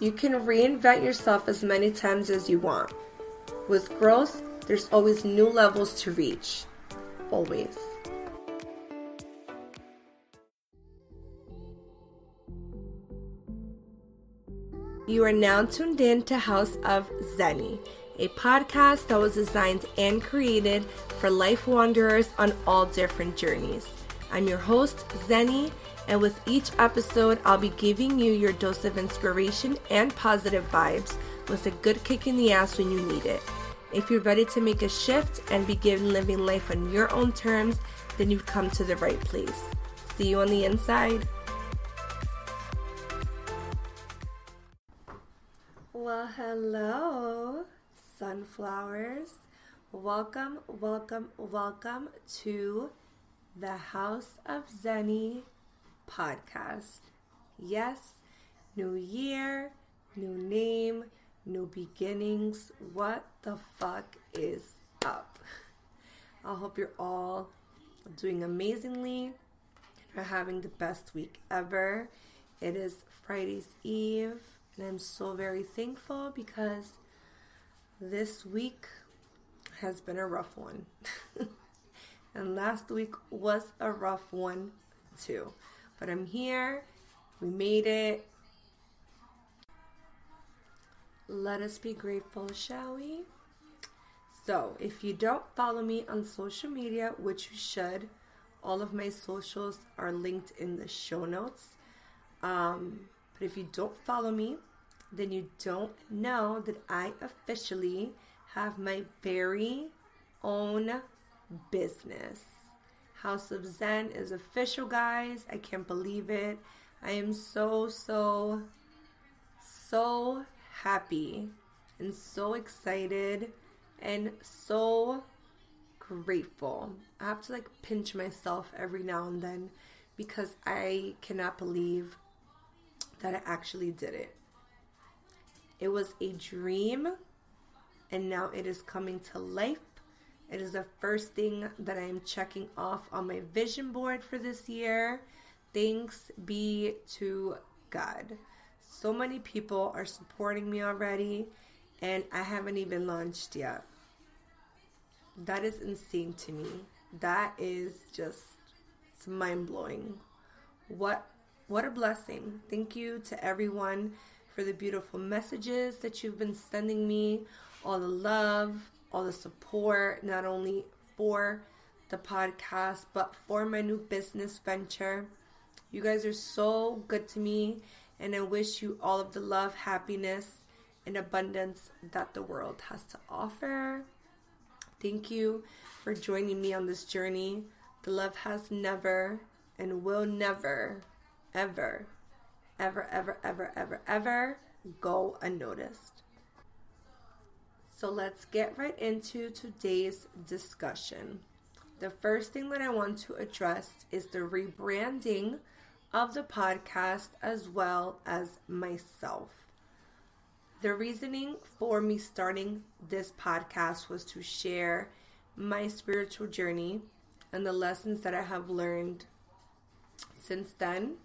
You can reinvent yourself as many times as you want. With growth, there's always new levels to reach. Always. You are now tuned in to Haus of Zeny, a podcast that was designed and created for life wanderers on all different journeys. I'm your host, Zeny, and with each episode, I'll be giving you your dose of inspiration and positive vibes with a good kick in the ass when you need it. If you're ready to make a shift and begin living life on your own terms, then you've come to the right place. See you on the inside. Well, hello, sunflowers. Welcome, welcome, welcome to the Haus of Zeny podcast. Yes, new year, new name, new beginnings. What the fuck is up? I hope you're all doing amazingly and are having the best week ever. It is Friday's Eve, and I'm so very thankful because this week has been a rough one. and last week was a rough one too. But I'm here. We made it. Let us be grateful, shall we? So, if you don't follow me on social media, which you should, all of my socials are linked in the show notes. Um, but if you don't follow me, then you don't know that I officially have my very own business. House of Zen is official, guys. I can't believe it. I am so, so, so happy and so excited and so grateful. I have to like pinch myself every now and then because I cannot believe that I actually did it. It was a dream and now it is coming to life it is the first thing that I am checking off on my vision board for this year. Thanks be to God. So many people are supporting me already, and I haven't even launched yet. That is insane to me. That is just it's mind blowing. What what a blessing. Thank you to everyone for the beautiful messages that you've been sending me, all the love, all the support, not only for the podcast, but for my new business venture. You guys are so good to me, and I wish you all of the love, happiness, and abundance that the world has to offer. Thank you for joining me on this journey. The love has never and will never, ever, ever, ever, ever, ever, ever go unnoticed. So let's get right into today's discussion. The first thing that I want to address is the rebranding of the podcast as well as myself. The reasoning for me starting this podcast was to share my spiritual journey and the lessons that I have learned since then,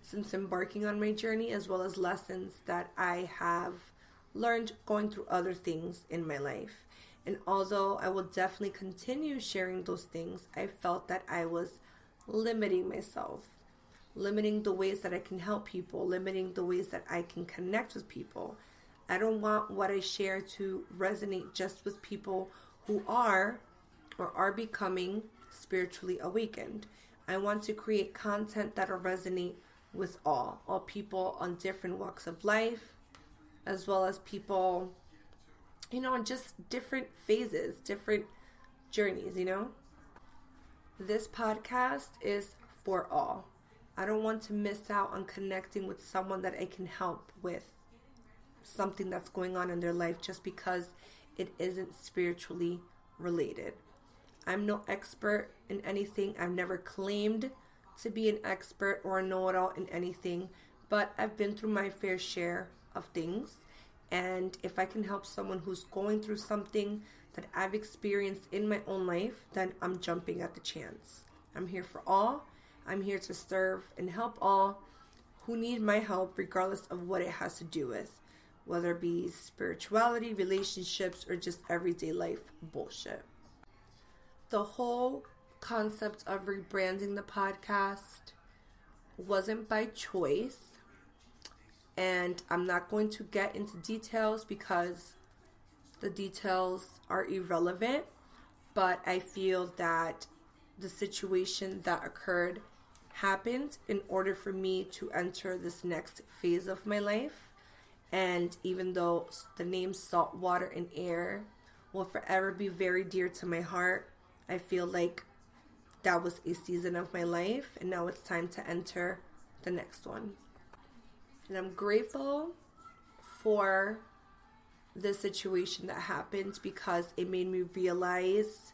since embarking on my journey, as well as lessons that I have learned going through other things in my life. And although I will definitely continue sharing those things, I felt that I was limiting myself, limiting the ways that I can help people, limiting the ways that I can connect with people. I don't want what I share to resonate just with people who are or are becoming spiritually awakened. I want to create content that'll resonate with all, all people on different walks of life, as well as people, you know, in just different phases, different journeys, you know? This podcast is for all. I don't want to miss out on connecting with someone that I can help with something that's going on in their life just because it isn't spiritually related. I'm no expert in anything. I've never claimed to be an expert or a know it all in anything, but I've been through my fair share of things. And if I can help someone who's going through something that I've experienced in my own life, then I'm jumping at the chance. I'm here for all. I'm here to serve and help all who need my help regardless of what it has to do with, whether it be spirituality, relationships, or just everyday life bullshit. The whole concept of rebranding the podcast wasn't by choice. And I'm not going to get into details because the details are irrelevant. But I feel that the situation that occurred happened in order for me to enter this next phase of my life. And even though the name Salt, Water, and Air will forever be very dear to my heart, I feel like that was a season of my life, and now it's time to enter the next one. And I'm grateful for the situation that happened because it made me realize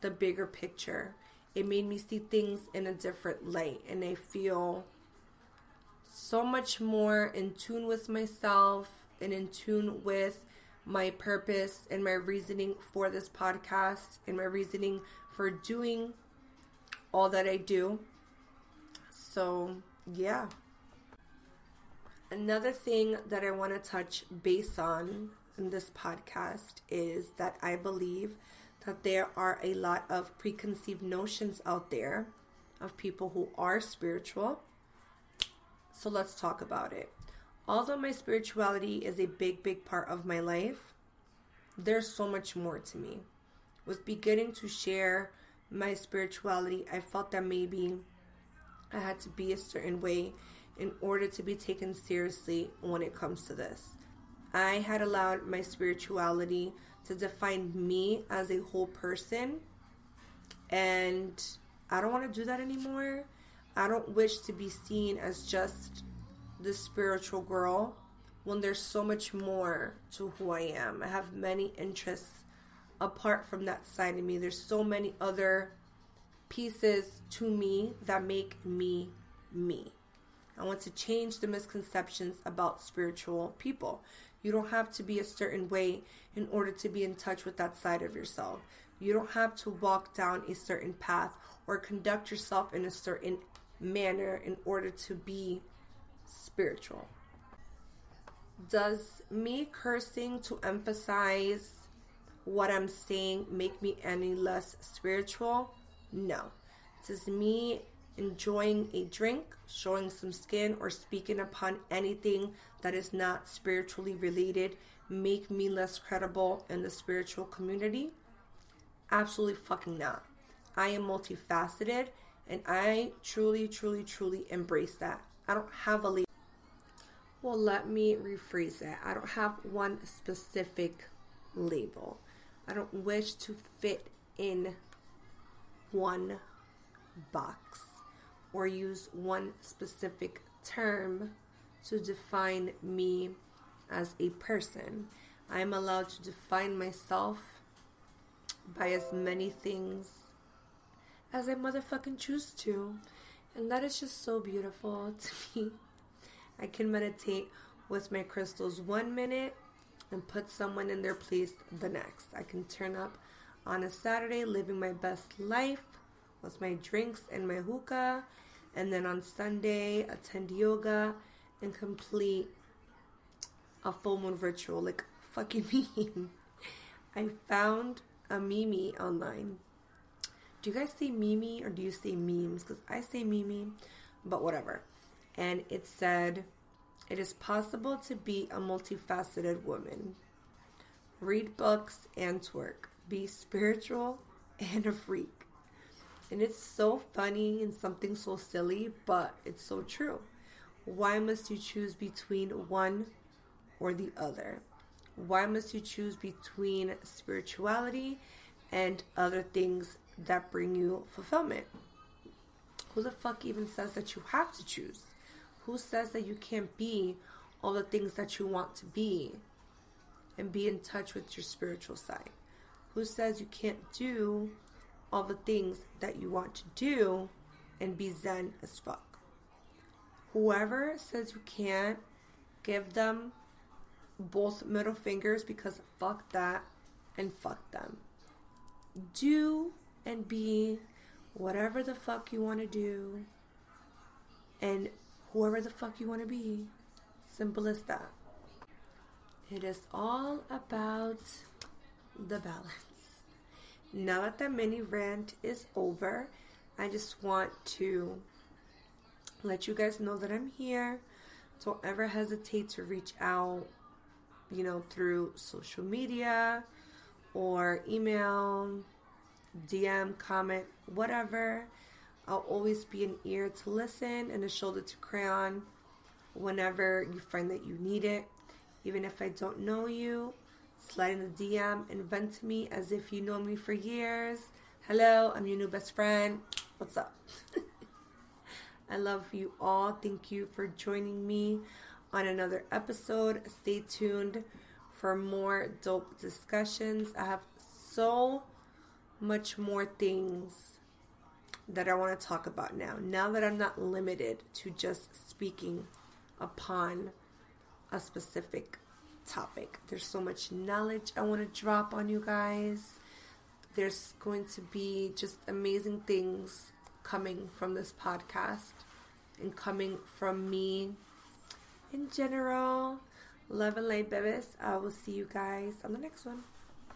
the bigger picture. It made me see things in a different light, and I feel so much more in tune with myself and in tune with my purpose and my reasoning for this podcast and my reasoning for doing all that I do. So, yeah. Another thing that I want to touch base on in this podcast is that I believe that there are a lot of preconceived notions out there of people who are spiritual. So let's talk about it. Although my spirituality is a big, big part of my life, there's so much more to me. With beginning to share my spirituality, I felt that maybe I had to be a certain way in order to be taken seriously when it comes to this. I had allowed my spirituality to define me as a whole person, and I don't want to do that anymore. I don't wish to be seen as just the spiritual girl when there's so much more to who I am. I have many interests apart from that side of me. There's so many other pieces to me that make me me. I want to change the misconceptions about spiritual people. You don't have to be a certain way in order to be in touch with that side of yourself. You don't have to walk down a certain path or conduct yourself in a certain manner in order to be spiritual. Does me cursing to emphasize what I'm saying make me any less spiritual? No. Does me enjoying a drink, showing some skin, or speaking upon anything that is not spiritually related make me less credible in the spiritual community? Absolutely fucking not. I am multifaceted and I truly, truly, truly embrace that. I don't have a label. Well, let me rephrase that. I don't have one specific label. I don't wish to fit in one box or use one specific term to define me as a person. I am allowed to define myself by as many things as I motherfucking choose to. And that is just so beautiful to me. I can meditate with my crystals one minute and put someone in their place the next. I can turn up on a Saturday living my best life with my drinks and my hookah, and then on Sunday attend yoga and complete a full moon ritual. Like, fucking meme. I found a meme online. Do you guys say meme or do you say memes? Because I say meme, but whatever. And it said, it is possible to be a multifaceted woman. Read books and twerk. Be spiritual and a freak. And it's so funny and something so silly, but it's so true. Why must you choose between one or the other? Why must you choose between spirituality and other things that bring you fulfillment? Who the fuck even says that you have to choose? Who says that you can't be all the things that you want to be and be in touch with your spiritual side? Who says you can't do all the things that you want to do and be zen as fuck? Whoever says you can't, give them both middle fingers because fuck that and fuck them. Do and be whatever the fuck you want to do and whoever the fuck you want to be. Simple as that. It is all about the balance. Now that the mini rant is over, I just want to let you guys know that I'm here. Don't ever hesitate to reach out, you know, through social media or email, DM, comment, whatever. I'll always be an ear to listen and a shoulder to cry on whenever you find that you need it. Even if I don't know you, slide in the DM and vent to me as if you know me for years. Hello, I'm your new best friend. What's up? I love you all. Thank you for joining me on another episode. Stay tuned for more dope discussions. I have so much more things that I want to talk about now. Now that I'm not limited to just speaking upon a specific topic, there's so much knowledge I want to drop on you guys. There's going to be just amazing things coming from this podcast and coming from me in general. Love and light, babies. I will see you guys on the next one.